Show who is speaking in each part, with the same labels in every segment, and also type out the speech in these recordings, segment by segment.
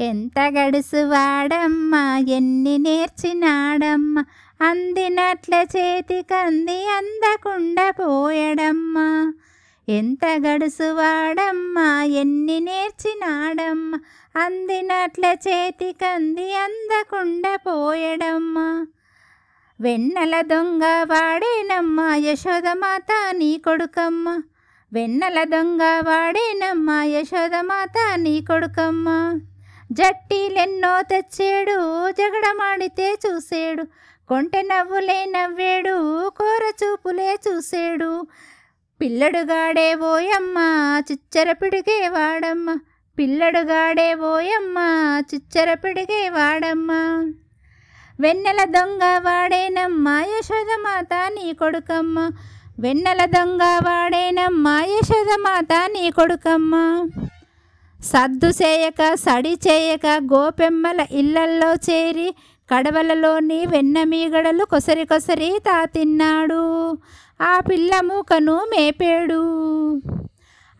Speaker 1: ఎంత గడుసు వాడమ్మా ఎన్ని నేర్చినాడమ్మా అందినట్ల చేతికంది అందకుండా పోయడమ్మా. ఎంత గడుసు వాడమ్మా ఎన్ని నేర్చినాడమ్మా అందినట్ల చేతికంది అందకుండా పోయడమ్మా. వెన్నెల దొంగ వాడేనమ్మా యశోదమాత నీ కొడుకమ్మ. వెన్నెల దొంగ వాడేనమ్మా యశోదమాత నీ కొడుకమ్మ. జట్టీలెన్నో తెచ్చేడు జగడమాడితే చూసేడు. కొంటె నవ్వులే నవ్వేడు కూర చూపులే చూసేడు. పిల్లడుగాడే ఓయమ్మ చిచ్చర పిడిగే వాడమ్మ పిల్లడుగాడే ఓయమ్మ చిచ్చర పిడిగే వాడమ్మ వెన్నెల దొంగ వాడేనమ్మా యశోదమాత నీ కొడుకమ్మ. వెన్నెల దొంగ వాడేనమ్మా యశోదమాత నీ కొడుకమ్మ. సద్దు చేయక సడి చేయక గోపెమ్మల ఇళ్ళల్లో చేరి కడవలలోని వెన్నమీగడలు కొసరి కొసరి తా తిన్నాడు. ఆ పిల్ల మూకను మేపేడు.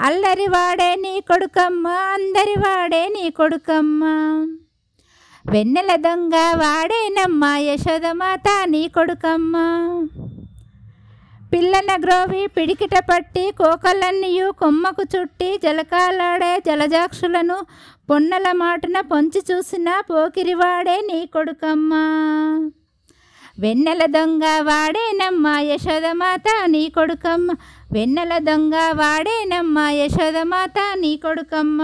Speaker 1: అల్లరి వాడే నీ కొడుకమ్మ అందరి వాడే నీ కొడుకమ్మ. వెన్నెల దొంగ వాడేనమ్మా యశోదమాత నీ కొడుకమ్మ. పిల్లన గ్రోవి పిడికిట పట్టి కోకలన్నీయు కొమ్మకు చుట్టి జలకాలాడే జలజాక్షులను పొన్నల మాటన పొంచి చూసిన పోకిరివాడే నీ కొడుకమ్మ. వెన్నెల దొంగ వాడేనమ్మా యశోదమాత నీ కొడుకమ్మ. వెన్నెల దొంగ వాడేనమ్మా యశోదమాత నీ కొడుకమ్మ.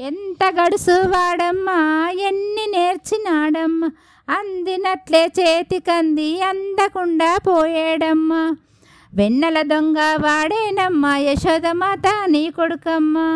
Speaker 1: ఎంత గడుసువాడమ్మా ఎన్ని నేర్చినాడమ్మా. అందినట్లే చేతికంది అందకుండా పోయేడమ్మా. వెన్నెల దొంగ వాడేనమ్మా యశోదమాత నీ కొడుకమ్మా.